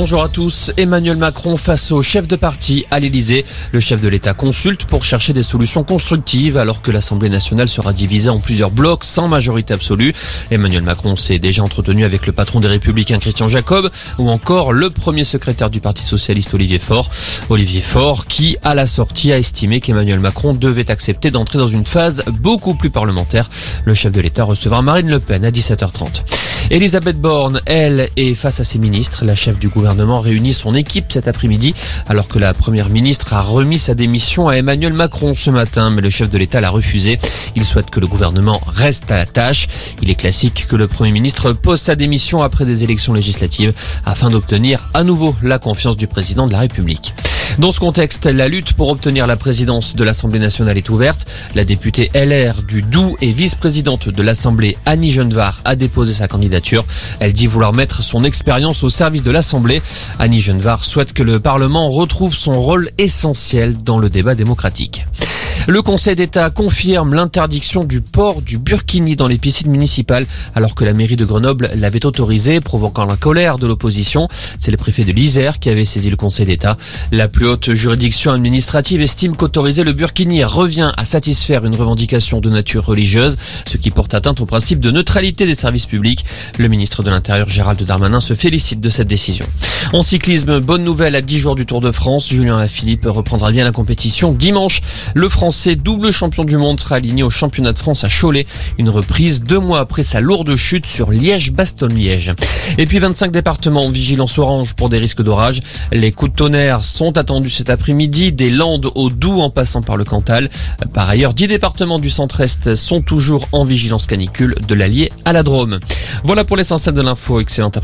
Bonjour à tous. Emmanuel Macron face au chef de parti à l'Elysée. Le chef de l'État consulte pour chercher des solutions constructives alors que l'Assemblée nationale sera divisée en plusieurs blocs sans majorité absolue. Emmanuel Macron s'est déjà entretenu avec le patron des Républicains Christian Jacob ou encore le premier secrétaire du Parti socialiste Olivier Faure. Olivier Faure qui, à la sortie, a estimé qu'Emmanuel Macron devait accepter d'entrer dans une phase beaucoup plus parlementaire. Le chef de l'État recevra Marine Le Pen à 17h30. Elisabeth Borne, elle, est face à ses ministres. La chef du gouvernement réunit son équipe cet après-midi alors que la première ministre a remis sa démission à Emmanuel Macron ce matin, mais le chef de l'État l'a refusé. Il souhaite que le gouvernement reste à la tâche. Il est classique que le premier ministre pose sa démission après des élections législatives afin d'obtenir à nouveau la confiance du président de la République. Dans ce contexte, la lutte pour obtenir la présidence de l'Assemblée nationale est ouverte. La députée LR du Doubs et vice-présidente de l'Assemblée, Annie Genevard, a déposé sa candidature. Elle dit vouloir mettre son expérience au service de l'Assemblée. Annie Genevard souhaite que le Parlement retrouve son rôle essentiel dans le débat démocratique. Le Conseil d'État confirme l'interdiction du port du burkini dans les piscines municipales alors que la mairie de Grenoble l'avait autorisé, provoquant la colère de l'opposition. C'est le préfet de l'Isère qui avait saisi le Conseil d'État. La plus haute juridiction administrative estime qu'autoriser le burkini revient à satisfaire une revendication de nature religieuse, ce qui porte atteinte au principe de neutralité des services publics. Le ministre de l'Intérieur Gérald Darmanin se félicite de cette décision. En cyclisme, bonne nouvelle à 10 jours du Tour de France. Julien Lafilippe reprendra bien la compétition dimanche. Français double champion du monde sera aligné au championnat de France à Cholet. Une reprise deux mois après sa lourde chute sur Liège-Bastogne-Liège. Et puis 25 départements en vigilance orange pour des risques d'orage. Les coups de tonnerre sont attendus cet après-midi, des Landes au Doubs en passant par le Cantal. Par ailleurs, 10 départements du centre-est sont toujours en vigilance canicule de l'Allier à la Drôme. Voilà pour l'essentiel de l'info. Excellent après